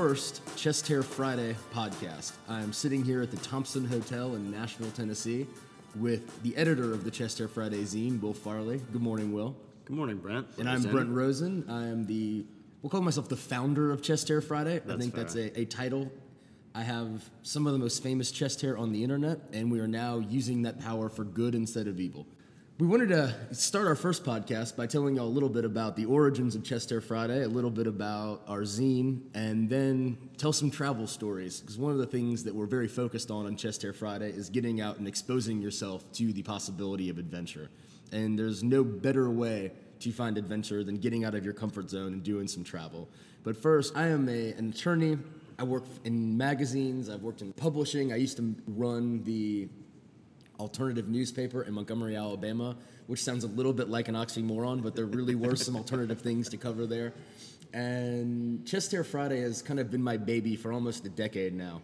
Welcome to the first Chest Hair Friday podcast. I'm sitting here at the Thompson Hotel in Nashville, Tennessee, with the editor of the Chest Hair Friday zine, Will Farley. Good morning, Will. Good morning, Brent. And I'm Brent Rosen. I am the, we'll call myself the founder of Chest Hair Friday. I think fair. that's a, a title. I have some of the most famous chest hair on the internet, and we are now using that power for good instead of evil. We wanted to start our first podcast by telling y'all a little bit about the origins of Chest Hair Friday, a little bit about our zine, and then tell some travel stories. Because one of the things that we're very focused on on Chest Hair Friday is getting out and exposing yourself to the possibility of adventure. And there's no better way to find adventure than getting out of your comfort zone and doing some travel. But first, I am a, an attorney. I work in magazines, I've worked in publishing. I used to run the alternative newspaper in Montgomery, Alabama, which sounds a little bit like an oxymoron, but there really were some alternative things to cover there. And Chest Hair Friday has kind of been my baby for almost a decade now.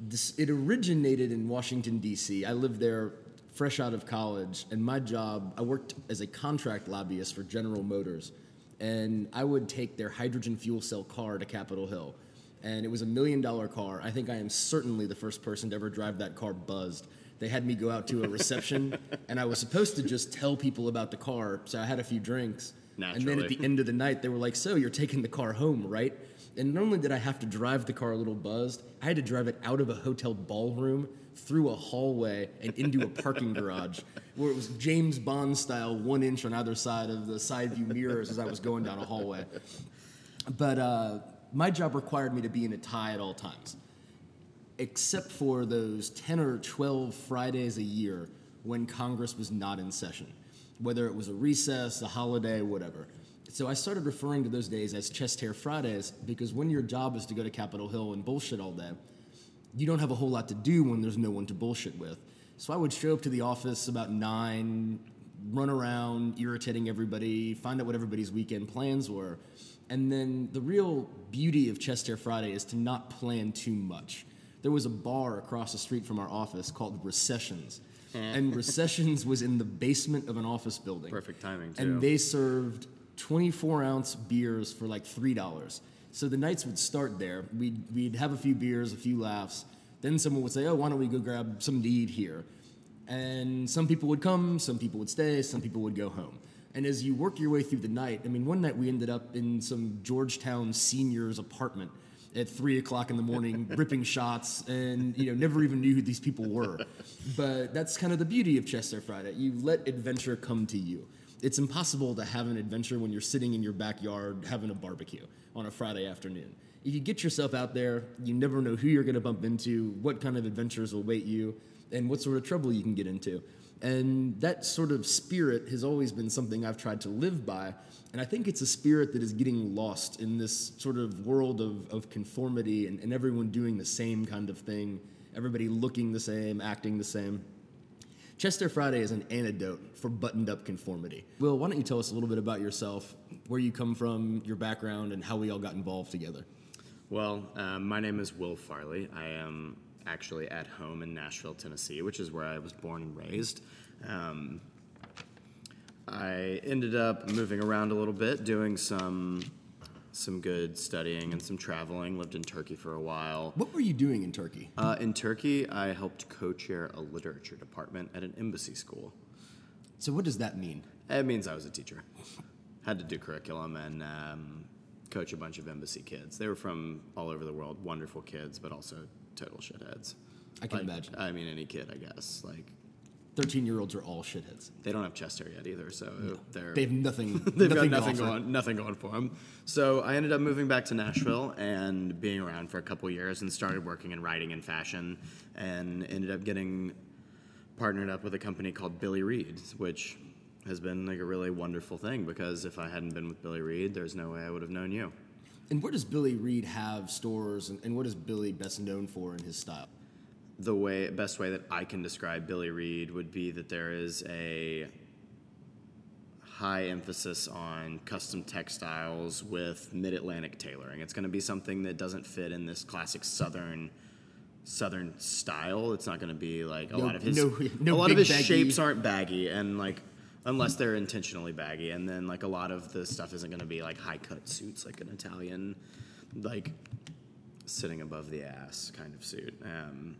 This, it originated in Washington, D.C. I lived there fresh out of college, and my job, I worked as a contract lobbyist for General Motors, and I would take their hydrogen fuel cell car to Capitol Hill. And it was a million dollar car. I think I am certainly the first person to ever drive that car buzzed. They had me go out to a reception, and I was supposed to just tell people about the car, so I had a few drinks. And then at the end of the night, they were like, So, you're taking the car home, right? And not only did I have to drive the car a little buzzed, I had to drive it out of a hotel ballroom, through a hallway, and into a parking garage where it was James Bond style, one inch on either side of the side view mirrors as I was going down a hallway. But uh, my job required me to be in a tie at all times except for those 10 or 12 Fridays a year when Congress was not in session, whether it was a recess, a holiday, whatever. So I started referring to those days as chest hair Fridays because when your job is to go to Capitol Hill and bullshit all day, you don't have a whole lot to do when there's no one to bullshit with. So I would show up to the office about nine, run around, irritating everybody, find out what everybody's weekend plans were. And then the real beauty of Chest Hair Friday is to not plan too much. There was a bar across the street from our office called Recessions. Hmm. and Recessions was in the basement of an office building. Perfect timing, too. And they served 24 ounce beers for like $3. So the nights would start there. We'd, we'd have a few beers, a few laughs. Then someone would say, Oh, why don't we go grab something to eat here? And some people would come, some people would stay, some people would go home. And as you work your way through the night, I mean, one night we ended up in some Georgetown senior's apartment at three o'clock in the morning, ripping shots, and you know, never even knew who these people were. But that's kind of the beauty of Chest Hair Friday. You let adventure come to you. It's impossible to have an adventure when you're sitting in your backyard having a barbecue on a Friday afternoon. If you get yourself out there, you never know who you're going to bump into, what kind of adventures will await you, and what sort of trouble you can get into. And that sort of spirit has always been something I've tried to live by. And I think it's a spirit that is getting lost in this sort of world of, of conformity and, and everyone doing the same kind of thing, everybody looking the same, acting the same. Chest Hair Friday is an antidote for buttoned up conformity. Will, why don't you tell us a little bit about yourself, where you come from, your background, and how we all got involved together? Well, um, my name is Will Farley. I am actually at home in Nashville, Tennessee, which is where I was born and raised. Um, I ended up moving around a little bit, doing some some good studying and some traveling. Lived in Turkey for a while. What were you doing in Turkey? Uh, in Turkey, I helped co-chair a literature department at an embassy school. So, what does that mean? It means I was a teacher. Had to do curriculum and um, coach a bunch of embassy kids. They were from all over the world, wonderful kids, but also total shitheads. I can Like, imagine. I mean, any kid, I guess. Like 13 year olds are all shitheads. they don't have chest hair yet either, so they're They have nothing. they've nothing got nothing going, nothing going for them. So I ended up moving back to Nashville and being around for a couple years, and started working in writing and fashion, and ended up getting partnered up with a company called Billy Reid, which has been like a really wonderful thing because if I hadn't been with Billy Reid, there's no way I would have known you. And where does Billy Reid have stores, and, and what is Billy best known for in his style? The way best way that I can describe Billy Reid would be that there is a high emphasis on custom textiles with mid-Atlantic tailoring. It's going to be something that doesn't fit in this classic southern southern style. It's not going to be like a No- lot of his no- no a lot of his baggy- shapes aren't baggy and like unless they're intentionally baggy, and then like a lot of the stuff isn't going to be like high cut suits, like an Italian, like sitting above the ass kind of suit. Um,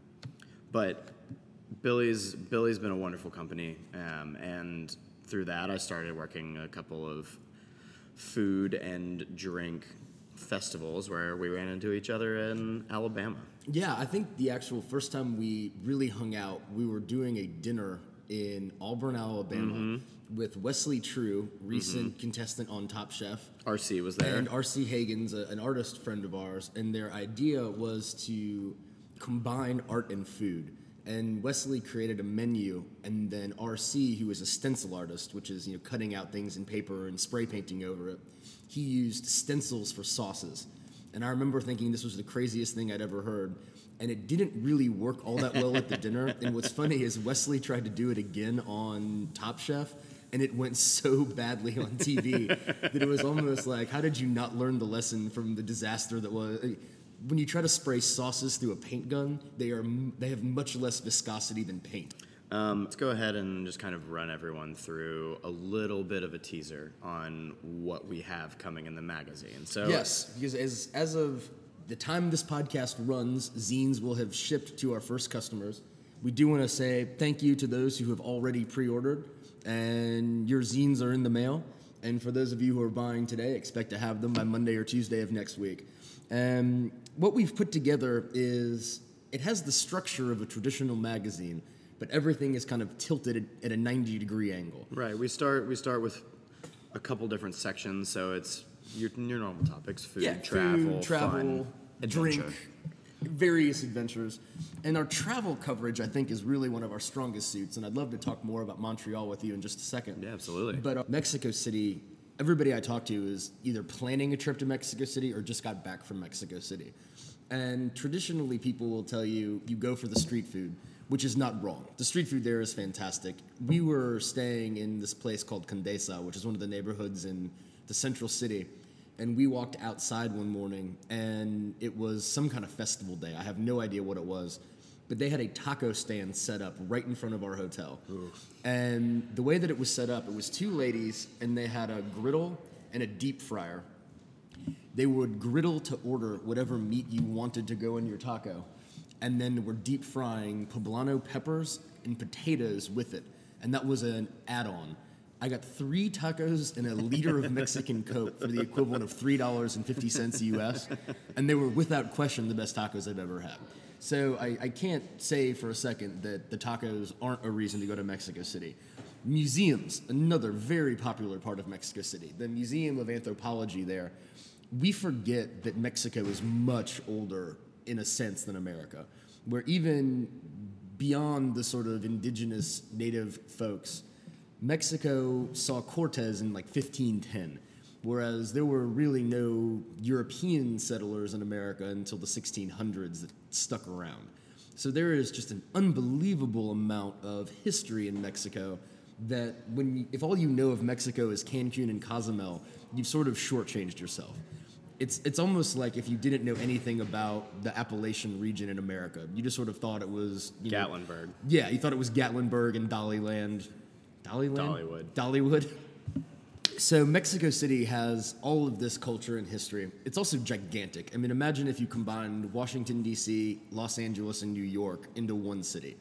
but Billy's Billy's been a wonderful company, um, and through that I started working a couple of food and drink festivals where we ran into each other in Alabama. Yeah, I think the actual first time we really hung out, we were doing a dinner in Auburn, Alabama, Mm-hmm. with Wesley True, recent contestant on Top Chef, RC was there. and R.C. Hagen's a, an artist friend of ours, and their idea was to combine art and food. And Wesley created a menu, and then R.C., who is a stencil artist, which is you know cutting out things in paper and spray painting over it, he used stencils for sauces. And I remember thinking this was the craziest thing I'd ever heard. And it didn't really work all that well at the dinner. And what's funny is Wesley tried to do it again on Top Chef, and it went so badly on TV that it was almost like, how did you not learn the lesson from the disaster that was? When you try to spray sauces through a paint gun, they are they have much less viscosity than paint. Um, let's go ahead and just kind of run everyone through a little bit of a teaser on what we have coming in the magazine. So Yes, because as as of the time this podcast runs, zines will have shipped to our first customers. We do want to say thank you to those who have already pre-ordered, and your zines are in the mail. And for those of you who are buying today, expect to have them by Monday or Tuesday of next week. And what we've put together is it has the structure of a traditional magazine, but everything is kind of tilted at a 90 degree angle. Right. We start we start with a couple different sections. So it's your, your normal topics: food, travel, food, travel, fun, drink, adventure. various adventures. And our travel coverage, I think, is really one of our strongest suits. And I'd love to talk more about Montreal with you in just a second. Yeah, absolutely. But uh, Mexico City, everybody I talk to is either planning a trip to Mexico City or just got back from Mexico City. And traditionally, people will tell you you go for the street food, which is not wrong. The street food there is fantastic. We were staying in this place called Condesa, which is one of the neighborhoods in the central city. And we walked outside one morning, and it was some kind of festival day. I have no idea what it was but they had a taco stand set up right in front of our hotel. And the way that it was set up, it was two ladies, and they had a griddle and a deep fryer. They would griddle to order whatever meat you wanted to go in your taco, and then were deep frying poblano peppers and potatoes with it. And that was an add on. I got three tacos and a liter of Mexican Coke for the equivalent of $3.50 US, and they were without question the best tacos I've ever had. So I, I can't say for a second that the tacos aren't a reason to go to Mexico City. Museums, another very popular part of Mexico City. The Museum of Anthropology there. We forget that Mexico is much older in a sense than America, where even beyond the sort of indigenous native folks, Mexico saw Cortez in like 1510, whereas there were really no European settlers in America until the 1600s that stuck around. So there is just an unbelievable amount of history in Mexico that when you, if all you know of Mexico is Cancun and Cozumel, you've sort of shortchanged yourself. It's it's almost like if you didn't know anything about the Appalachian region in America, you just sort of thought it was you know, Gatlinburg. yeah, you thought it was Gatlinburg and Dollyland. Dollywood. Dollywood. So Mexico City has all of this culture and history. It's also gigantic. I mean, imagine if you combined Washington D.C., Los Angeles, and New York into one city.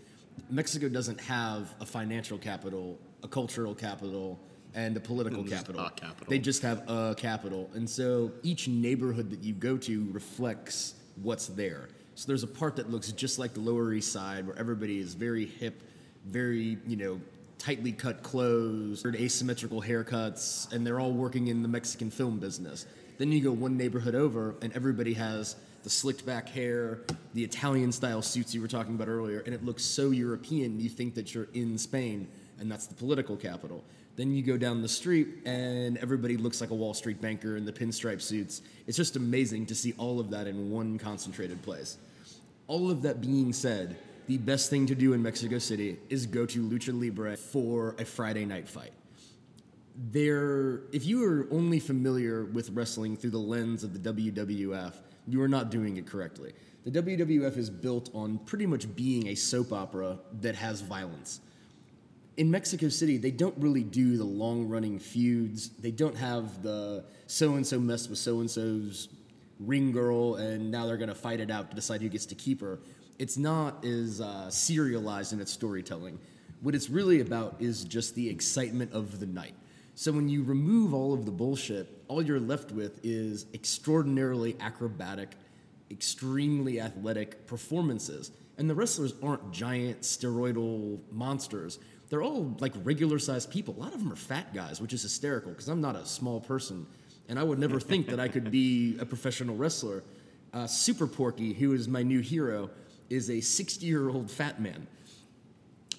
Mexico doesn't have a financial capital, a cultural capital, and a political capital. a capital. They just have a capital. And so each neighborhood that you go to reflects what's there. So there's a part that looks just like the Lower East Side where everybody is very hip, very, you know, tightly cut clothes, asymmetrical haircuts, and they're all working in the Mexican film business. Then you go one neighborhood over and everybody has the slicked back hair, the Italian style suits you were talking about earlier, and it looks so European you think that you're in Spain, and that's the political capital. Then you go down the street and everybody looks like a Wall Street banker in the pinstripe suits. It's just amazing to see all of that in one concentrated place. All of that being said, the best thing to do in Mexico City is go to Lucha Libre for a Friday night fight. There, if you are only familiar with wrestling through the lens of the WWF, you are not doing it correctly. The WWF is built on pretty much being a soap opera that has violence in Mexico City, they don't really do the long running feuds. They don't have the so and so messed with so and so's ring girl, and now they're going to fight it out to decide who gets to keep her. It's not as uh, serialized in its storytelling. What it's really about is just the excitement of the night. So when you remove all of the bullshit, all you're left with is extraordinarily acrobatic, extremely athletic performances. And the wrestlers aren't giant steroidal monsters. They're all like regular sized people. A lot of them are fat guys, which is hysterical because I'm not a small person. And I would never think that I could be a professional wrestler. Uh, Super Porky, who is my new hero, is a 60 year old fat man.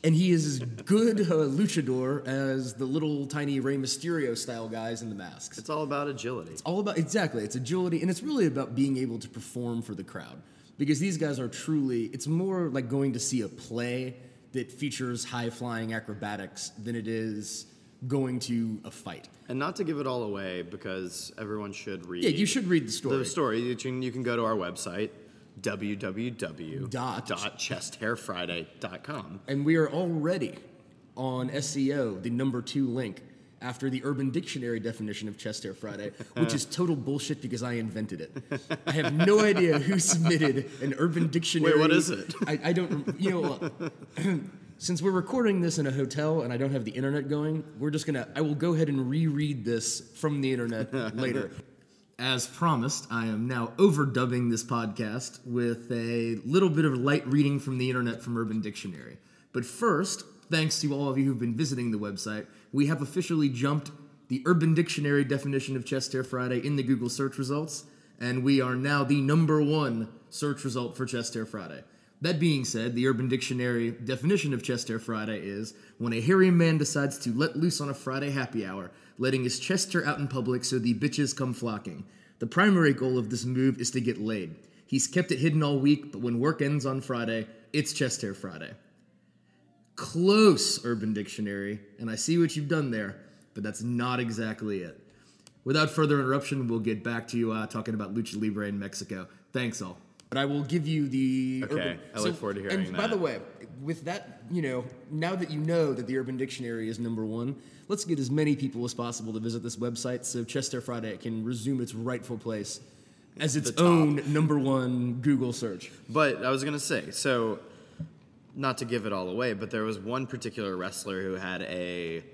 And he is as good a luchador as the little tiny Rey Mysterio style guys in the masks. It's all about agility. It's all about exactly it's agility and it's really about being able to perform for the crowd because these guys are truly it's more like going to see a play that features high flying acrobatics than it is going to a fight And not to give it all away, because everyone should read. yeah you should read the story the story. You can, you can go to our website. www.chesthairfriday.com. and we are already on SEO the number 2 link after the Urban Dictionary definition of chest hair Friday, which is total bullshit because I invented it. I have no idea who submitted an Urban Dictionary. Wait, what is it? I, I don't. You know, since we're recording this in a hotel and I don't have the internet going, we're just gonna. I will go ahead and reread this from the internet later. As promised, I am now overdubbing this podcast with a little bit of light reading from the internet from Urban Dictionary. But first, thanks to all of you who've been visiting the website, we have officially jumped the Urban Dictionary definition of Chest Hair Friday in the Google search results, and we are now the number one search result for Chest Hair Friday. That being said, the Urban Dictionary definition of Chest Hair Friday is when a hairy man decides to let loose on a Friday happy hour, letting his chest hair out in public so the bitches come flocking. The primary goal of this move is to get laid. He's kept it hidden all week, but when work ends on Friday, it's Chest Hair Friday. Close, Urban Dictionary, and I see what you've done there, but that's not exactly it. Without further interruption, we'll get back to uh, talking about Lucha Libre in Mexico. Thanks all. But I will give you the. Okay, I look forward to hearing And by the way, with that, you know, now that you know that the Urban Dictionary is number one, let's get as many people as possible to visit this website so Chest Hair Friday can resume its rightful place as its own number one Google search. But I was gonna say, so not to give it all away, but there was one particular wrestler who had a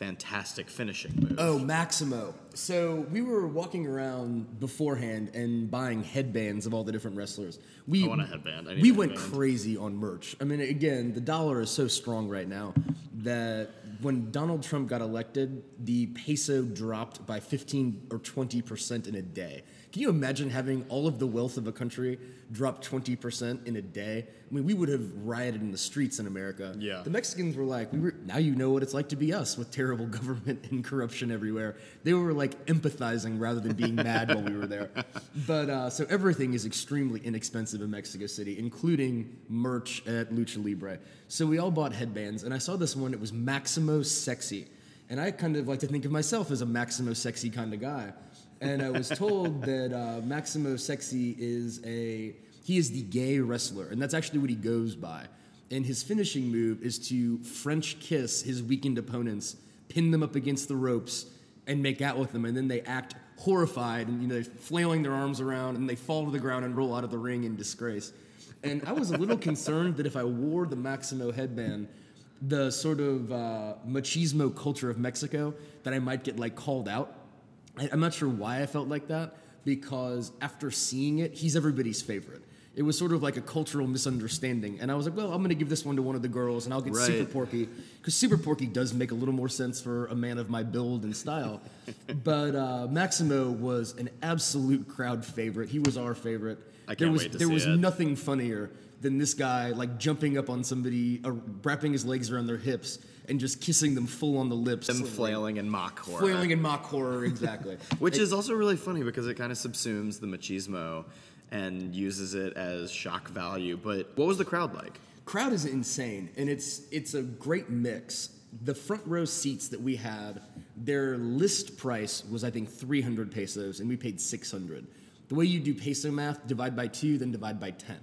fantastic finishing move. Oh, Maximo. So we were walking around beforehand and buying headbands of all the different wrestlers. We I want a headband. We a went crazy on merch. I mean, again, the dollar is so strong right now that when Donald Trump got elected, the peso dropped by 15 or 20 percent in a day. Can you imagine having all of the wealth of a country drop 20 percent in a day? I mean, we would have rioted in the streets in America. Yeah. The Mexicans were like, we were, now you know what it's like to be us with terrible government and corruption everywhere. They were like empathizing rather than being mad while we were there. But uh, so everything is extremely inexpensive in Mexico City, including merch at Lucha Libre. So we all bought headbands, and I saw this one. It was Maximo Sexy. And I kind of like to think of myself as a Maximo Sexy kind of guy. And I was told that uh, Maximo Sexy is a he is the gay wrestler, and that's actually what he goes by. And his finishing move is to French kiss his weakened opponents, pin them up against the ropes, and make out with them. And then they act horrified and you know they flailing their arms around, and they fall to the ground and roll out of the ring in disgrace. And I was a little concerned that if I wore the Maximo headband, the sort of uh, machismo culture of Mexico, that I might get like called out. I, I'm not sure why I felt like that because after seeing it, he's everybody's favorite. It was sort of like a cultural misunderstanding, and I was like, "Well, I'm going to give this one to one of the girls, and I'll get Super Porky because Super Porky does make a little more sense for a man of my build and style." but uh, Maximo was an absolute crowd favorite. He was our favorite. I there can't was wait to there see was it. nothing funnier than this guy like jumping up on somebody, uh, wrapping his legs around their hips, and just kissing them full on the lips. Them flailing in mock horror. flailing in mock horror, exactly. Which is also really funny because it kind of subsumes the machismo and uses it as shock value. But what was the crowd like? crowd is insane and it's it's a great mix the front row seats that we had their list price was i think 300 pesos and we paid 600 the way you do peso math divide by 2 then divide by 10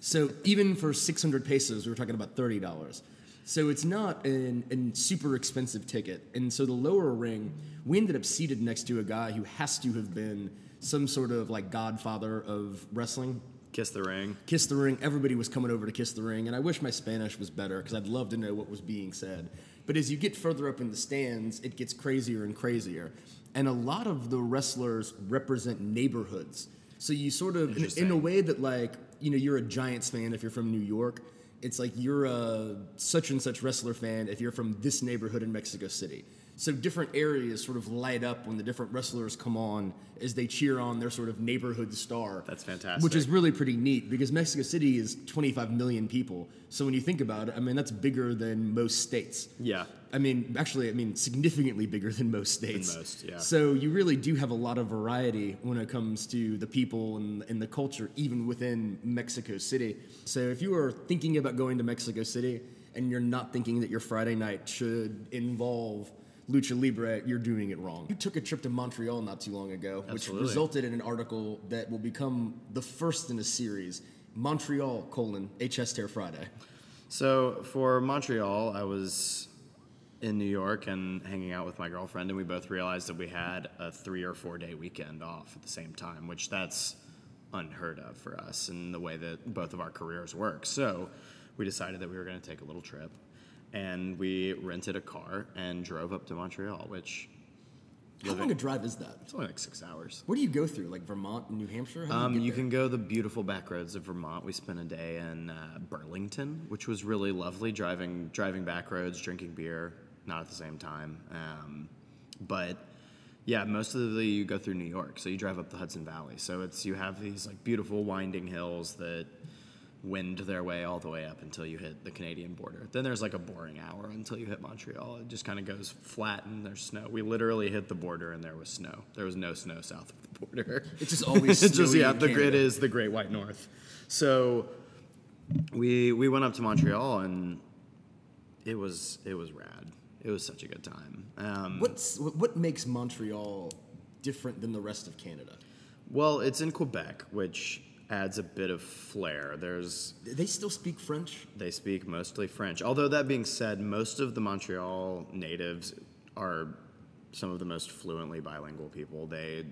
so even for 600 pesos we were talking about $30 So it's not an, an super expensive ticket. And so the lower ring, we ended up seated next to a guy who has to have been some sort of like godfather of wrestling. Kiss the ring. Kiss the ring. Everybody was coming over to kiss the ring, and I wish my Spanish was better because I'd love to know what was being said. But as you get further up in the stands, it gets crazier and crazier. And a lot of the wrestlers represent neighborhoods. So you sort of, in, in a way that like, you know, you're a Giants fan if you're from New York. It's like you're a such and such wrestler fan if you're from this neighborhood in Mexico City. So different areas sort of light up when the different wrestlers come on as they cheer on their sort of neighborhood star. That's fantastic. Which is really pretty neat because Mexico City is 25 million people. So when you think about it, I mean, that's bigger than most states. Yeah. I mean, actually, I mean, significantly bigger than most states. most, yeah. So you really do have a lot of variety when it comes to the people and, and the culture, even within Mexico City. So if you are thinking about going to Mexico City and you're not thinking that your Friday night should involve lucha libre, you're doing it wrong. You took a trip to Montreal not too long ago, which resulted in an article that will become the first in a series. Montreal colon Chest Hair Friday. So for Montreal, I was in New York and hanging out with my girlfriend, and we both realized that we had a three or four day weekend off at the same time, which that's unheard of for us in the way that both of our careers work. So we decided that we were going to take a little trip, and we rented a car and drove up to Montreal, which How long a drive is that? it's only like six hours. What do you go through? Like Vermont and New Hampshire? How do Um, get you there? can go the beautiful back roads of Vermont. We spent a day in uh, Burlington, which was really lovely. Driving driving back roads, drinking beer, not at the same time. Um, but yeah, most of the you go through New York, so you drive up the Hudson Valley. So it's you have these like beautiful winding hills that wind their way all the way up until you hit the Canadian border. Then there's like a boring hour until you hit Montreal. It just kind of goes flat and there's snow. We literally hit the border and there was snow. There was no snow south of the border. It's just always it's just yeah, the grid is the Great White North. So we we went up to Montreal and it was it was rad. It was such a good time. Um, What's what what makes Montreal different than the rest of Canada? well, it's in Quebec, which adds a bit of flair. There's They still speak French. They speak mostly French. Although that being said, most of the Montreal natives are some of the most fluently bilingual people. They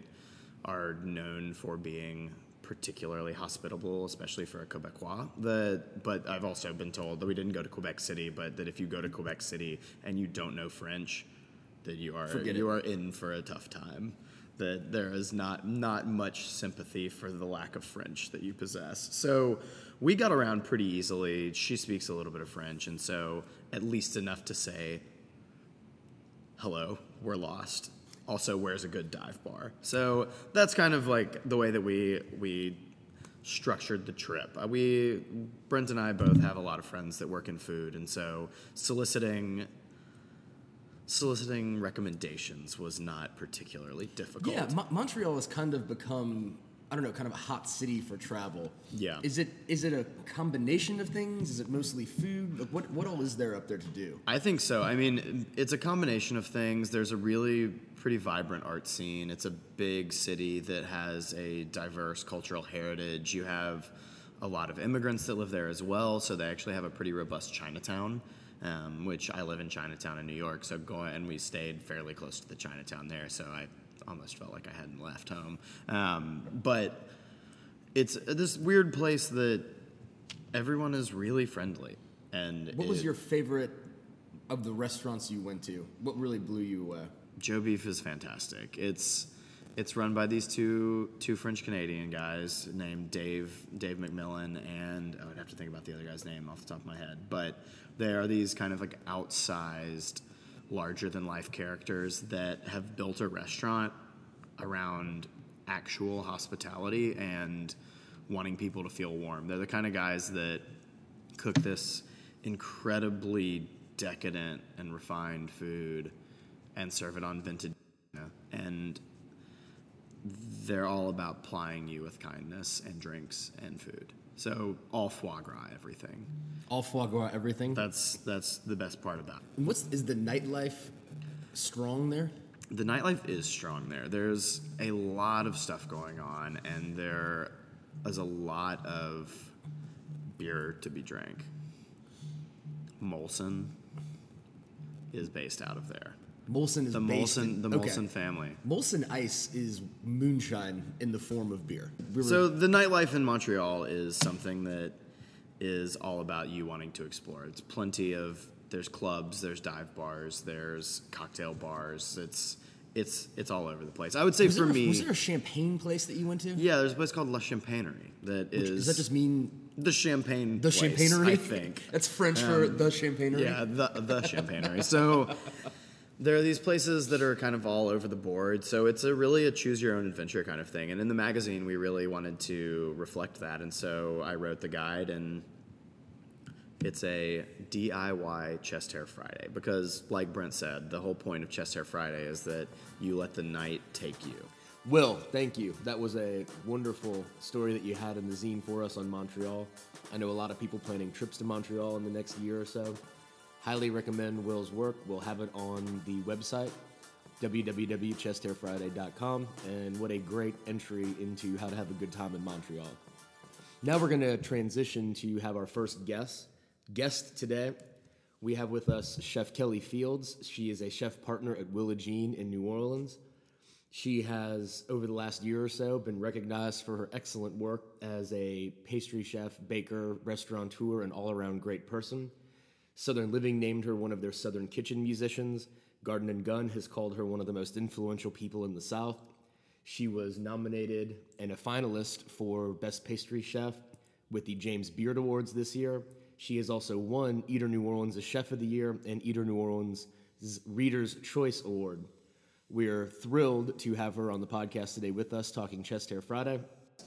are known for being particularly hospitable, especially for a Quebecois. The, but I've also been told that we didn't go to Quebec City, but that if you go to Quebec City and you don't know French, that you are Forget you it. are in for a tough time. That there is not not much sympathy for the lack of French that you possess. So we got around pretty easily. She speaks a little bit of French, and so at least enough to say, "Hello, we're lost." Also, where's a good dive bar? So that's kind of like the way that we we structured the trip. Uh, we Brent and I both have a lot of friends that work in food, and so soliciting soliciting recommendations was not particularly difficult. Yeah, Mo- Montreal has kind of become I don't know, kind of a hot city for travel. Yeah. Is it is it a combination of things? Is it mostly food? Like what what all is there up there to do? I think so. I mean, it's a combination of things. There's a really pretty vibrant art scene. It's a big city that has a diverse cultural heritage. You have a lot of immigrants that live there as well, so they actually have a pretty robust Chinatown. Um, which I live in Chinatown in New York, so going and we stayed fairly close to the Chinatown there, so I almost felt like I hadn't left home. Um, but it's this weird place that everyone is really friendly, and What was your favorite of the restaurants you went to? What really blew you away? Joe Beef is fantastic. It's it's run by these two two French Canadian guys named Dave Dave McMillan and I would have to think about the other guy's name off the top of my head, but they are these kind of like outsized, larger than life characters that have built a restaurant around actual hospitality and wanting people to feel warm. They're the kind of guys that cook this incredibly decadent and refined food and serve it on vintage and they're all about plying you with kindness and drinks and food so all foie gras everything All foie gras, everything. that's that's the best part about it What's is the nightlife strong there? the nightlife is strong there. There's a lot of stuff going on, and there is a lot of beer to be drank. Molson is based out of there. Molson is The Molson, the okay. Molson family. Molson Ice is moonshine in the form of beer. We were- So the nightlife in Montreal is something that is all about you wanting to explore. It's plenty of there's clubs, there's dive bars, there's cocktail bars. It's it's it's all over the place. I would say was, for a, me, was there a champagne place that you went to? yeah, there's a place called La Champagnerie that is Does that just mean the champagne the place, champagnerie? I think. That's French for um, the champagnerie. Yeah, the the champagnery. So there are these places that are kind of all over the board. So it's a really a choose your own adventure kind of thing. And in the magazine, we really wanted to reflect that. And so I wrote the guide, and it's a DIY chest hair Friday because, like Brent said, the whole point of chest hair Friday is that you let the night take you. Will, thank you. That was a wonderful story that you had in the zine for us on Montreal. I know a lot of people planning trips to Montreal in the next year or so. Highly recommend Will's work. We'll have it on the website, www.chesthairfriday.com. And what a great entry into how to have a good time in Montreal. Now we're going to transition to have our first guest. Guest today, we have with us Chef Kelly Fields. She is a chef partner at Willa Jean in New Orleans. She has, over the last year or so, been recognized for her excellent work as a pastry chef, baker, restaurateur, and all around great person. Southern Living named her one of their Southern Kitchen musicians. Garden and Gun has called her one of the most influential people in the South. She was nominated and a finalist for Best Pastry Chef with the James Beard Awards this year. She has also won Eater New Orleans' Chef of the Year and Eater New Orleans' Reader's Choice Award. We're thrilled to have her on the podcast today with us talking Chest Hair Friday.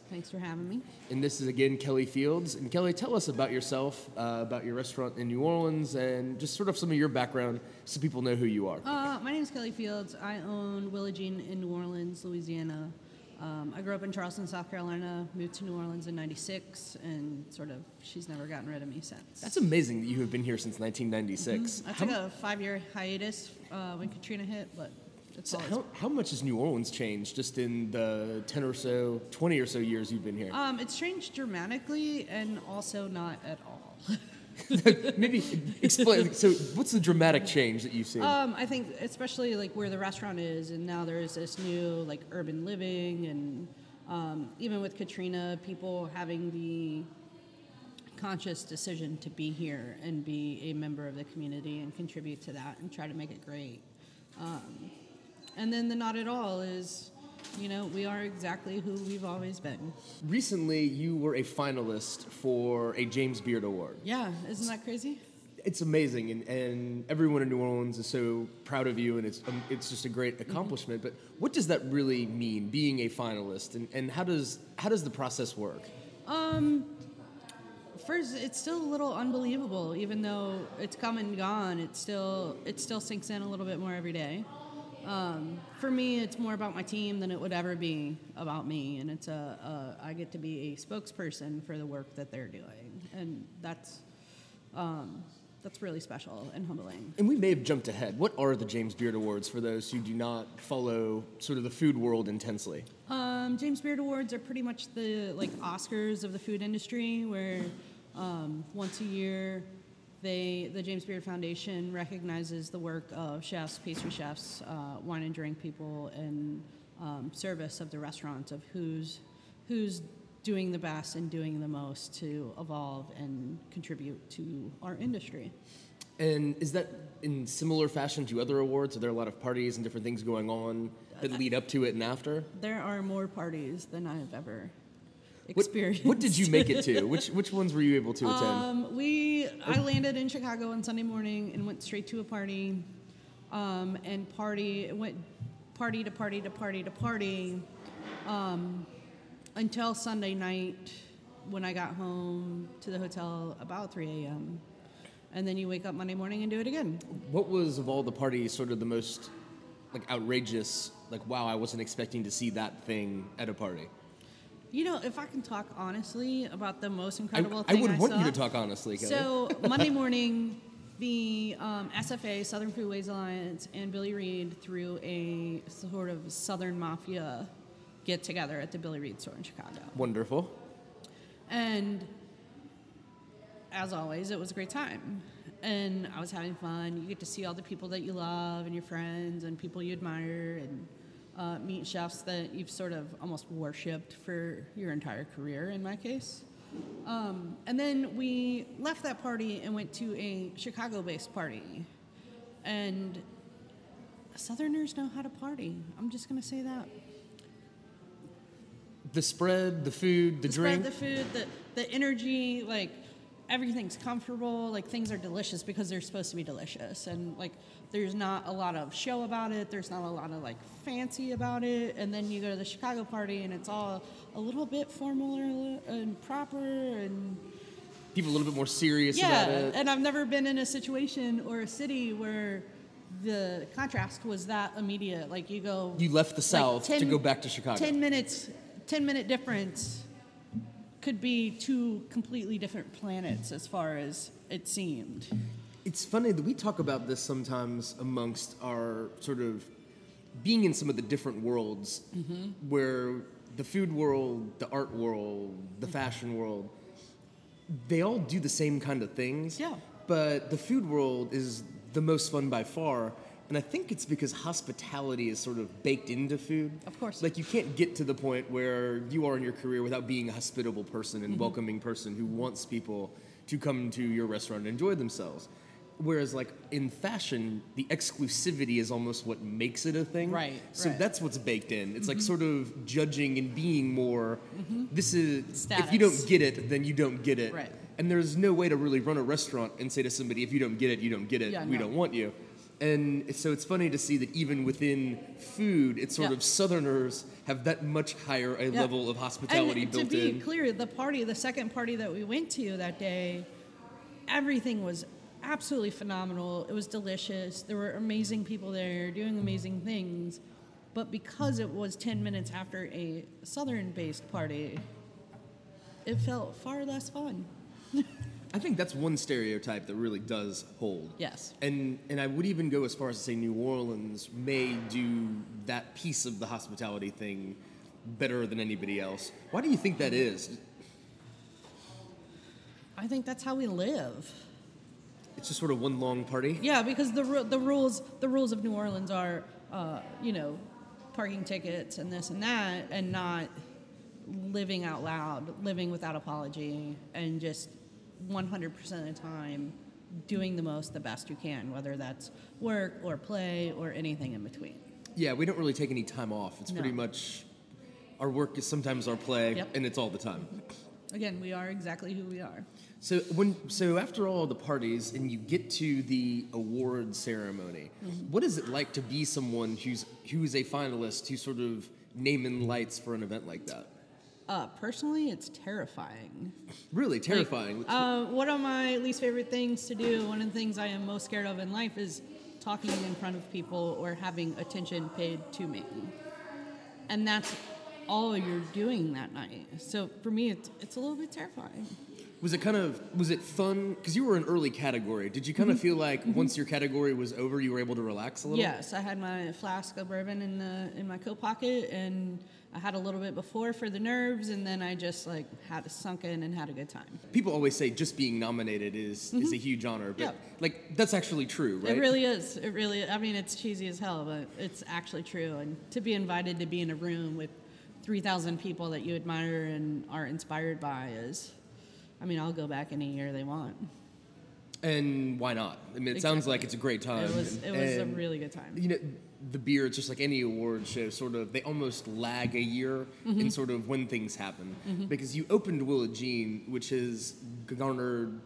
Thanks for having me. And this is again Kelly Fields. And Kelly, tell us about yourself, uh, about your restaurant in New Orleans, and just sort of some of your background so people know who you are. Uh, my name is Kelly Fields. I own Willa Jean in New Orleans, Louisiana. Um, I grew up in Charleston, South Carolina, moved to New Orleans in 96, and sort of she's never gotten rid of me since. That's amazing that you have been here since 1996. I How- took a five year hiatus uh, when Katrina hit, but So how, how much has New Orleans changed just in the 10 or so, 20 or so years you've been here? Um, it's changed dramatically and also not at all. Maybe explain. So, what's the dramatic change that you've seen? Um, I think especially like where the restaurant is, and now there is this new like urban living, and um, even with Katrina, people having the conscious decision to be here and be a member of the community and contribute to that and try to make it great. Um, and then the not at all is, you know, we are exactly who we've always been. Recently, you were a finalist for a James Beard Award. Yeah, isn't that crazy? It's amazing, and, and everyone in New Orleans is so proud of you, and it's um, it's just a great accomplishment. But what does that really mean, being a finalist, and, and how does how does the process work? Um, First, it's still a little unbelievable, even though it's come and gone. It still it still sinks in a little bit more every day. Um, for me, it's more about my team than it would ever be about me, and it's a, a I get to be a spokesperson for the work that they're doing, and that's um, that's really special and humbling. And we may have jumped ahead. What are the James Beard Awards for those who do not follow sort of the food world intensely? Um, James Beard Awards are pretty much the like Oscars of the food industry, where um, once a year, they the James Beard Foundation recognizes the work of chefs, pastry chefs, uh, wine and drink people, and um, service of the restaurants of who's who's doing the best and doing the most to evolve and contribute to our industry. And is that in similar fashion to other awards? Are there a lot of parties and different things going on that lead up to it and after? There are more parties than I've ever What, what did you make it to? Which which ones were you able to attend? Um, we I landed in Chicago on Sunday morning and went straight to a party, um, and party went party to party to party to party, um, until Sunday night when I got home to the hotel about 3 a.m. And then you wake up Monday morning and do it again. What was of all the parties sort of the most like outrageous? Like wow, I wasn't expecting to see that thing at a party. You know, if I can talk honestly about the most incredible I thing I would I want you to talk honestly, Kelly. So Monday morning, the um, SFA Southern Foodways Alliance and Billy Reid threw a sort of Southern Mafia get together at the Billy Reid store in Chicago, Wonderful. and as always, it was a great time. And I was having fun. You get to see all the people that you love and your friends and people you admire and uh, meet chefs that you've sort of almost worshipped for your entire career, in my case. Um, and then we left that party and went to a Chicago based party. And Southerners know how to party. I'm just going to say that. The spread, the food, the, the drink. spread, the food, the, the energy, like everything's comfortable. Like things are delicious because they're supposed to be delicious. And like there's not a lot of show about it. There's not a lot of like fancy about it. And then you go to the Chicago party and it's all a little bit formal and proper and People a little bit more serious yeah. about it. And I've never been in a situation or a city where the contrast was that immediate. Like you go, You left the like, South to go back to Chicago. Ten minutes, ten minute difference could be two completely different planets as far as it seemed. It's funny that we talk about this sometimes amongst our sort of being in some of the different worlds Mm-hmm. where the food world, the art world, the fashion world, they all do the same kind of things. Yeah. But the food world is the most fun by far. And I think it's because hospitality is sort of baked into food. Of course. Like you can't get to the point where you are in your career without being a hospitable person Mm-hmm. and welcoming person who wants people to come to your restaurant and enjoy themselves. Whereas, like in fashion, the exclusivity is almost what makes it a thing. Right, So right. that's what's baked in. It's like mm-hmm. sort of judging and being more. Mm-hmm. This is if you don't get it, then you don't get it. Right. And there's no way to really run a restaurant and say to somebody, if you don't get it, you don't get it. Yeah, we no. don't want you. And so it's funny to see that even within food, it's sort Yeah. of Southerners have that much higher a Yeah. level of hospitality and built to be in. clear, the party, the second party that we went to that day, everything was absolutely phenomenal. It was delicious. There were amazing people there doing amazing things. But because it was 10 minutes after a southern based party, it felt far less fun. I think that's one stereotype that really does hold. Yes. And and I would even go as far as to say New Orleans may do that piece of the hospitality thing better than anybody else. Why do you think that is? I think that's how we live. It's just sort of one long party. Yeah, because the ru- the rules the rules of New Orleans are, uh, you know, parking tickets and this and that, and not living out loud, living without apology, and just 100% of the time doing the most, the best you can, whether that's work or play or anything in between. Yeah, we don't really take any time off. It's pretty much our work is sometimes our play, Yep. and it's all the time. Again, we are exactly who we are. So when so after all the parties and you get to the award ceremony, Mm-hmm. what is it like to be someone who's who's a finalist who's sort of naming lights for an event like that? Uh, personally, it's terrifying. Really terrifying. Uh, one of my least favorite things to do, one of the things I am most scared of in life is talking in front of people or having attention paid to me. And that's all you're doing that night. So for me, it's, it's a little bit terrifying. Was it kind of was it fun because you were an early category? Did you kind Mm-hmm. of feel like once your category was over, you were able to relax a little? Yes, I had my flask of bourbon in the in my coat pocket, and I had a little bit before for the nerves, and then I just like had a sunk in and had a good time. People always say just being nominated is is a huge honor, but Yeah. like that's actually true, right? It really is. It really. I mean, it's cheesy as hell, but it's actually true. And to be invited to be in a room with three thousand people that you admire and are inspired by is, I mean, I'll go back any year they want. And why not? I mean, it sounds Exactly. like it's a great time. It was. It was a and- really good time. you know the beer it's just like any award show sort of they almost lag a year Mm-hmm. in sort of when things happen because you opened Willa Jean which has garnered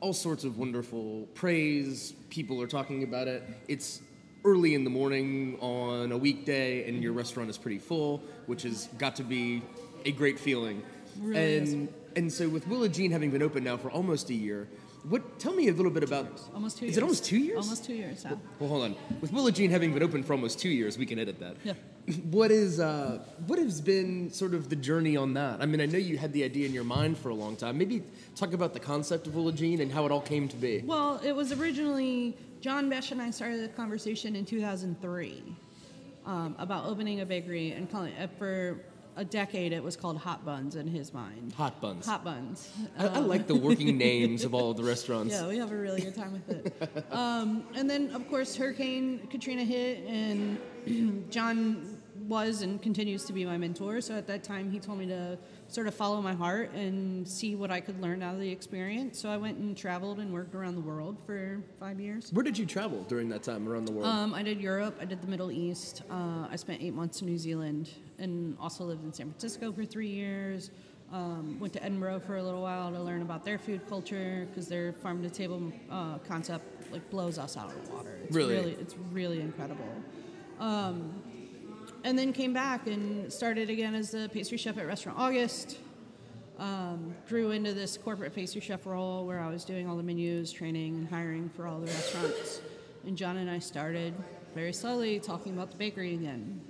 all sorts of wonderful praise people are talking about it it's early in the morning on a weekday and your restaurant is pretty full which has got to be a great feeling Really is. and and so with Willa Jean having been open now for almost a year what tell me a little bit about Almost two is years. it almost two years Almost two years. Yeah. well, hold on. With Willa Jean having been open for almost two years, we can edit that. Yeah. What is uh, what has been sort of the journey on that? I mean, I know you had the idea in your mind for a long time. Maybe talk about the concept of Willa Jean and how it all came to be. Well, it was originally John Besh and I started the conversation in 2003 um, about opening a bakery and calling it for a decade, it was called Hot Buns in his mind. Hot buns. Hot Buns. I, I like the working names of all of the restaurants. Yeah, we have a really good time with it. Um, and then, of course, Hurricane Katrina hit, and John was and continues to be my mentor. So at that time, he told me to sort of follow my heart and see what I could learn out of the experience. So I went and traveled and worked around the world for five years. Where did you travel during that time around the world? Um, I did Europe. I did the Middle East. Uh, I spent eight months in New Zealand, and also lived in San Francisco for three years. Um, went to Edinburgh for a little while to learn about their food culture because their farm to table uh, concept like blows us out of the water. It's Really? it's really incredible. Um, and then came back and started again as the pastry chef at Restaurant August. Um, grew into this corporate pastry chef role where I was doing all the menus, training, and hiring for all the restaurants. And John and I started very slowly talking about the bakery again.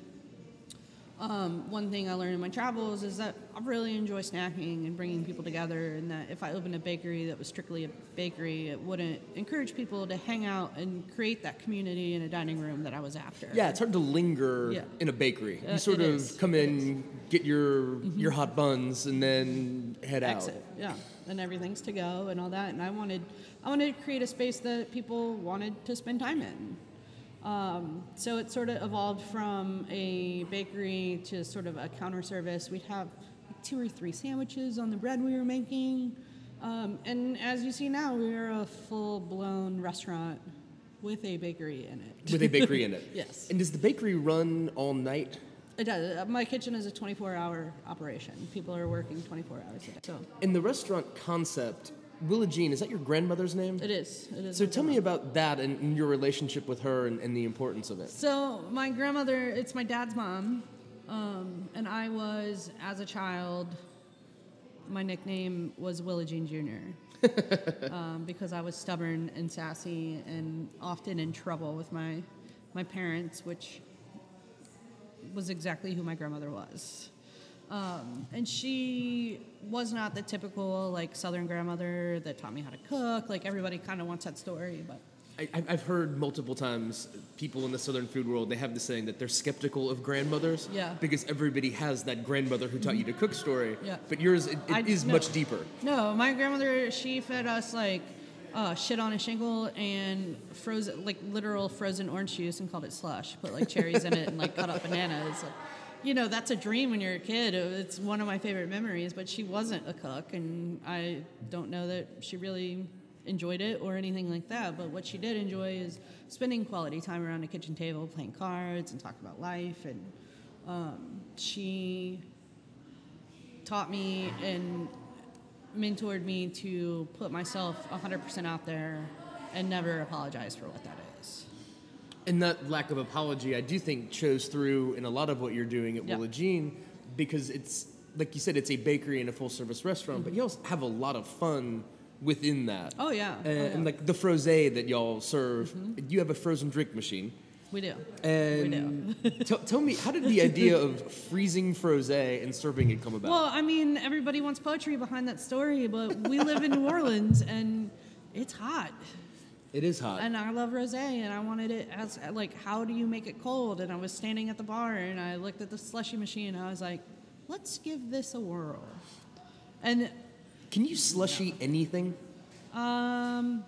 Um, one thing I learned in my travels is that I really enjoy snacking and bringing people together, and that if I opened a bakery that was strictly a bakery, it wouldn't encourage people to hang out and create that community in a dining room that I was after. yeah, it's hard to linger Yeah. in a bakery. Uh, you sort it of is. come It in, get your your hot buns, and then head out. exit. Yeah, and everything's to go and all that. And I wanted, I wanted to create a space that people wanted to spend time in. Um, so it sort of evolved from a bakery to sort of a counter service. We'd have two or three sandwiches on the bread we were making. Um, and as you see now, we are a full blown restaurant with a bakery in it. With a bakery in it. Yes. And does the bakery run all night? It does. Uh, My kitchen is a 24 hour operation. People are working 24 hours a day. So And the restaurant concept, Willa Jean, is that your grandmother's name? it is. It is. So tell me about that and, and your relationship with her and, and the importance of it. So my grandmother, it's my dad's mom, um, and I was as a child. My nickname was Willa Jean Jr. um, because I was stubborn and sassy and often in trouble with my my parents, which was exactly who my grandmother was. Um, and she was not the typical like Southern grandmother that taught me how to cook. Like everybody kind of wants that story, but I, I've- I've heard multiple times people in the southern food world they have the saying that they're skeptical of grandmothers Yeah. because everybody has that grandmother who taught you to cook story Yeah. but yours it, I- it is no. much deeper No, my grandmother she fed us like uh, shit on a shingle and frozen like literal frozen orange juice and called it slush. Put like cherries in it and like cut up bananas. Like, you know, that's a dream when you're a kid. It's one of my favorite memories. But she wasn't a cook, and I don't know that she really enjoyed it or anything like that. But what she did enjoy is spending quality time around a kitchen table, playing cards and talking about life. And um, she taught me and mentored me to put myself 100% out there and never apologize for what that is. And that lack of apology i do think shows through in a lot of what you're doing at Yeah. willa jean because it's like you said it's a bakery and a full service restaurant but mm-hmm. you also have a lot of fun within that Oh, yeah. and, Oh, yeah. and like the frosé that y'all serve mm-hmm. you have a frozen drink machine We do. And tell tell me, how did the idea of freezing frosé and serving it come about? Well, I mean, everybody wants poetry behind that story, but we live in New Orleans and it's hot. It is hot. And I love rosé, and I wanted it as like, how do you make it cold? And I was standing at the bar, and I looked at the slushy machine, and I was like, let's give this a whirl. And Can you slushy anything? um,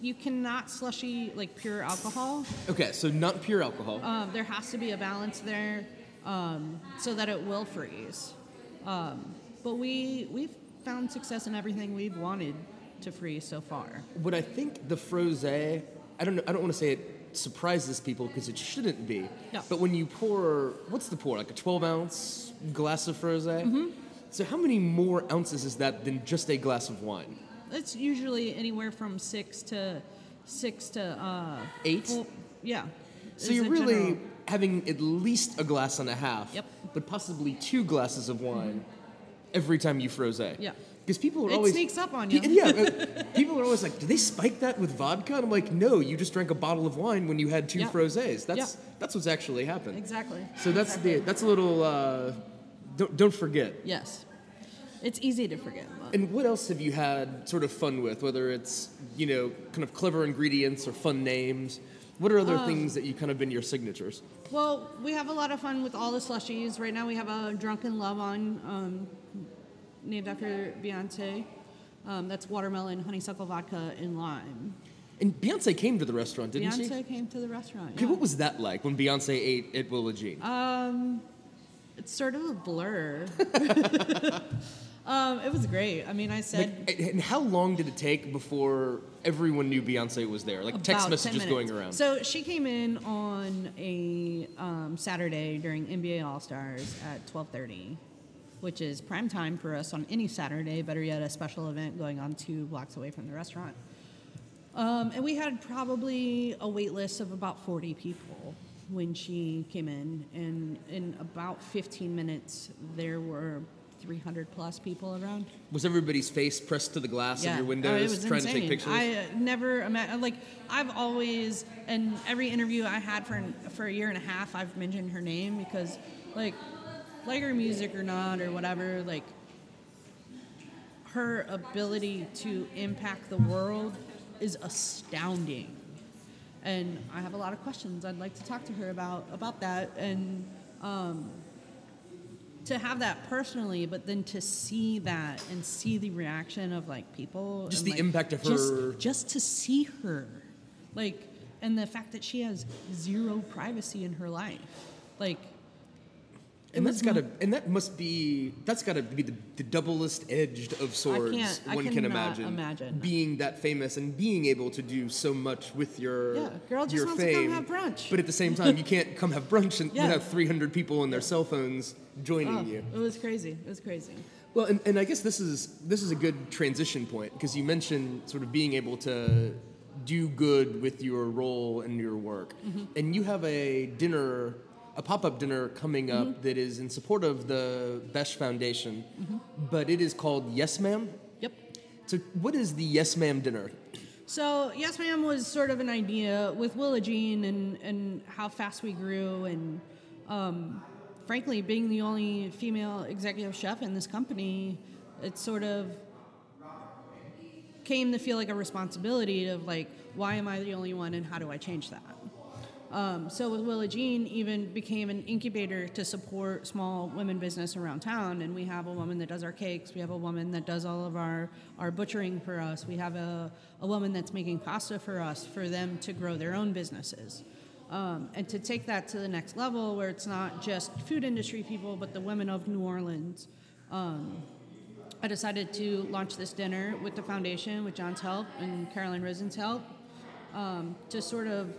you cannot slushy like pure alcohol. Okay, so not pure alcohol. Um, there has to be a balance there um, so that it will freeze. Um, but we we've found success in everything we've wanted to freeze so far. what I think the frosé, I don't know, I don't want to say it surprises people because it shouldn't be. No. But when you pour, what's the pour? Like a 12 ounce glass of frosé? Mm-hmm. So how many more ounces is that than just a glass of wine? It's usually anywhere from six to six to uh, Eight? full- yeah. So you're really general. having at least a glass and a half, Yep. but possibly two glasses of wine every time you frosé. Yeah. Because people are It always sneaks up on you. Yeah, uh, people are always like, "Do they spike that with vodka?" And I'm like, "No, you just drank a bottle of wine when you had two Yeah. frosés. That's that's what's actually happened." exactly. So that's the that's a little. Uh, don't don't forget. Yes, it's easy to forget. but- And what else have you had sort of fun with? Whether it's you know kind of clever ingredients or fun names. What are other Um, things that you kind of been your signatures? Well, we have a lot of fun with all the slushies. Right now, we have a Drunk in Love on, um, named after Beyonce. Um, that's watermelon, honeysuckle vodka, and lime. And Beyonce came to the restaurant, didn't she? Beyonce came to the restaurant. Okay, yeah. what was that like when Beyonce ate at Willa Jean? Um, it's sort of a blur. um, it was great. I mean, I said Like, and how long did it take before everyone knew Beyonce was there? Like text about 10 messages going around. So she came in on a um, Saturday during NBA All Stars at 12:30, which is prime time for us on any Saturday. Better yet, a special event going on two blocks away from the restaurant. Um, and we had probably a wait list of about 40 people when she came in, and in about 15 minutes, there were 300 plus people around. was everybody's face pressed to the glass of your Oh, windows trying to take pictures? I uh, never imagined, like, I've always, in every interview I had for, for a year and a half, I've mentioned her name because, like, like her music or not or whatever, like, her ability to impact the world is astounding. And I have a lot of questions I'd like to talk to her about about that and um, to have that personally, but then to see that and see the reaction of like people, Just and, the like, impact of just- her- just to see her, like, and the fact that she has zero privacy in her life, like, and that's was gotta and that must be that's gotta be the, the doublest edged of swords I one can imagine. imagine. Being that famous and being able to do so much with your Yeah, girl just your wants to come fame. have brunch. But at the same time you can't come have brunch and Yeah. three hundred people on their cell phones joining oh, you. it was crazy. It was crazy. Well, and, and I guess this is this is a good transition point because you mentioned sort of being able to do good with your role and your work, Mm-hmm. and you have a dinner, a pop up dinner coming up Mm-hmm. that is in support of the Besh Foundation, but it is called Yes Ma'am. Yep. So, what is the Yes Ma'am dinner? So Yes Ma'am was sort of an idea with Willa Jean and, and how fast we grew and um, frankly being the only female executive chef in this company, it sort of came to feel like a responsibility of like why am I the only one and how do I change that? Um, so with Willa Jean even became an incubator to support small women business around town. And we have a woman that does our cakes. We have a woman that does all of our, our butchering for us. We have a, a woman that's making pasta for us for them to grow their own businesses. Um, and to take that to the next level where it's not just food industry people but the women of new orleans. Um, I decided to launch this dinner with the foundation, with John's help and Carolyn Rosen's help, um, to sort of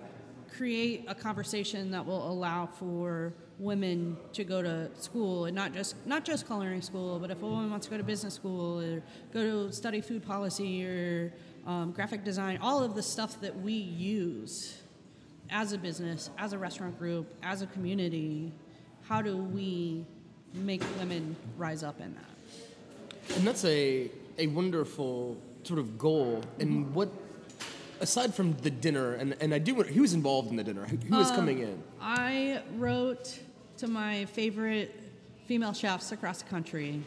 create a conversation that will allow for women to go to school and not just not just culinary school, but if a woman wants to go to business school or go to study food policy or um, graphic design, all of the stuff that we use as a business, as a restaurant group, as a community, how do we make women rise up in that? And that's a a wonderful sort of goal. And what, aside from the dinner, and, and I do, who was involved in the dinner? Who, who was coming in? I wrote to my favorite female chefs across the country,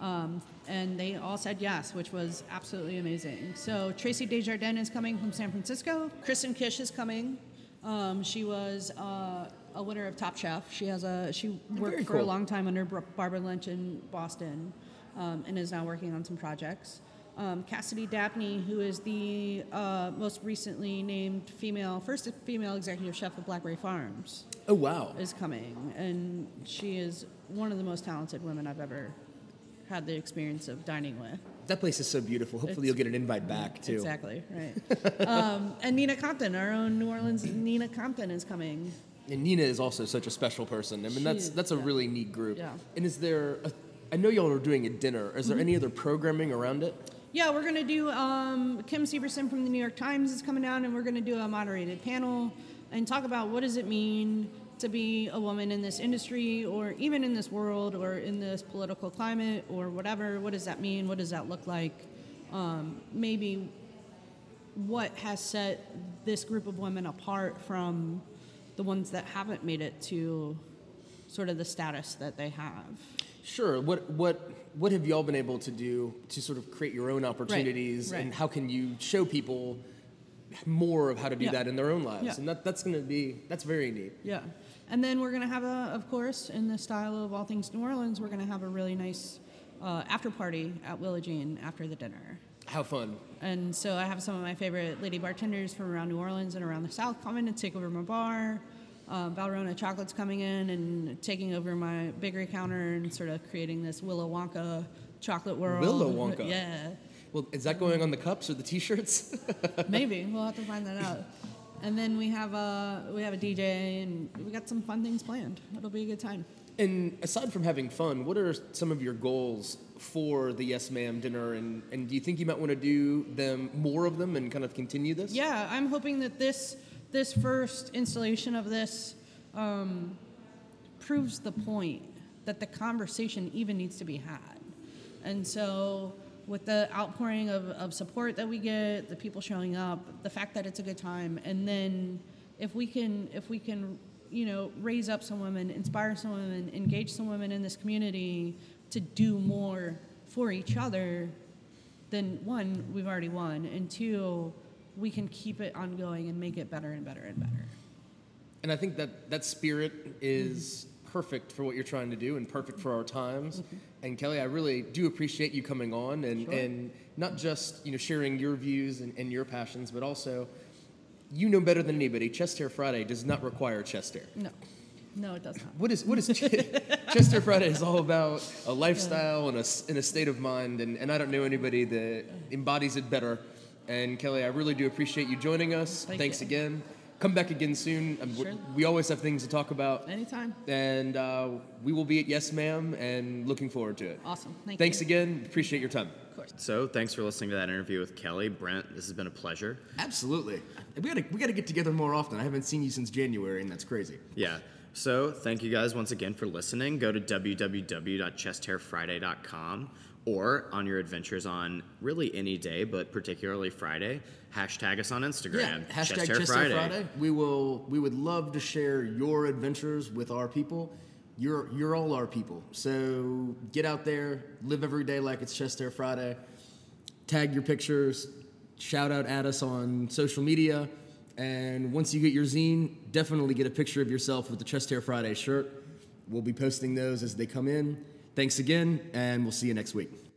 um, and they all said yes, which was absolutely amazing. So Traci Des Jardins is coming from San Francisco. Kristen Kish is coming. Um, she was uh, a winner of Top Chef. She has a she worked Very for a long time under Barbara Lynch in Boston, um, and is now working on some projects. Um, Cassidy Dabney, who is the uh, most recently named female, first female executive chef of Blackberry Farms Oh, wow. is coming, and she is one of the most talented women I've ever had the experience of dining with. That place is so beautiful. Hopefully, It's- you'll get an invite back, too. Exactly, right. um, and Nina Compton, our own New Orleans Nina Compton, is coming. And Nina is also such a special person. I mean, She that's is, that's a yeah. really neat group. Yeah. And is there? A, I know y'all are doing a dinner. Is there Mm-hmm. any other programming around it? Yeah, we're gonna do. Um, Kim Severson from the New York Times is coming down, and we're gonna do a moderated panel and talk about what does it mean to be a woman in this industry, or even in this world, or in this political climate, or whatever. What does that mean? What does that look like? Um, maybe what has set this group of women apart from the ones that haven't made it to sort of the status that they have. Sure. What what what have y'all been able to do to sort of create your own opportunities, right. and how can you show people more of how to do Yeah. that in their own lives? Yeah. And that that's going to be that's very neat. Yeah. And then we're gonna have a, of course, in the style of all things New Orleans, we're gonna have a really nice uh, after party at Willa Jean after the dinner. How fun. And so I have some of my favorite lady bartenders from around New Orleans and around the South coming to take over my bar. Uh, Valrhona Chocolate's coming in and taking over my bakery counter and sort of creating this Willa Wonka chocolate world. Willa Wonka? Yeah, Well, is that going on the cups or the T-shirts? maybe we'll have to find that out. And then we have a we have a DJ and we got some fun things planned. It'll be a good time. and aside from having fun, what are some of your goals for the Yes Ma'am dinner? And, and do you think you might want to do them more of them and kind of continue this? Yeah, I'm hoping that this this first installation of this um, proves the point that the conversation even needs to be had. And so, with the outpouring of, of support that we get, the people showing up, the fact that it's a good time, and then if we can if we can you know raise up some women, inspire some women, engage some women in this community to do more for each other, then one, we've already won, and two, we can keep it ongoing and make it better and better and better. And I think that that spirit is perfect for what you're trying to do and perfect for our times. Mm-hmm. And Kelly, I really do appreciate you coming on and, Sure. and not just you know sharing your views and, and your passions, but also you know better than anybody. Chest Hair Friday does not require chest hair. No, no, it does not. What is what is Chest Hair Friday is all about a lifestyle and a, and a state of mind, and, and I don't know anybody that embodies it better. And Kelly, I really do appreciate you joining us. Thank Thanks you. again. Come back again soon. Um, Sure. We always have things to talk about, Anytime. and uh, we will be at Yes Ma'am, and looking forward to it. Awesome. Thank Thanks you. again. Appreciate your time. Of course. So, thanks for listening to that interview with Kelly. Brent, this has been a pleasure. Absolutely. We gotta we gotta get together more often. I haven't seen you since January, and that's crazy. Yeah. So, thank you guys once again for listening. Go to www.chesthairfriday.com or on your adventures on really any day, but particularly Friday, hashtag us on Instagram. Yeah, hashtag Chest Hair Hair Friday. We will. We would love to share your adventures with our people. You're you're all our people. So get out there, live every day like it's Chest Hair Friday. Tag your pictures, shout out at us on social media, and once you get your zine, definitely get a picture of yourself with the Chest Hair Friday shirt. We'll be posting those as they come in. Thanks again, and we'll see you next week.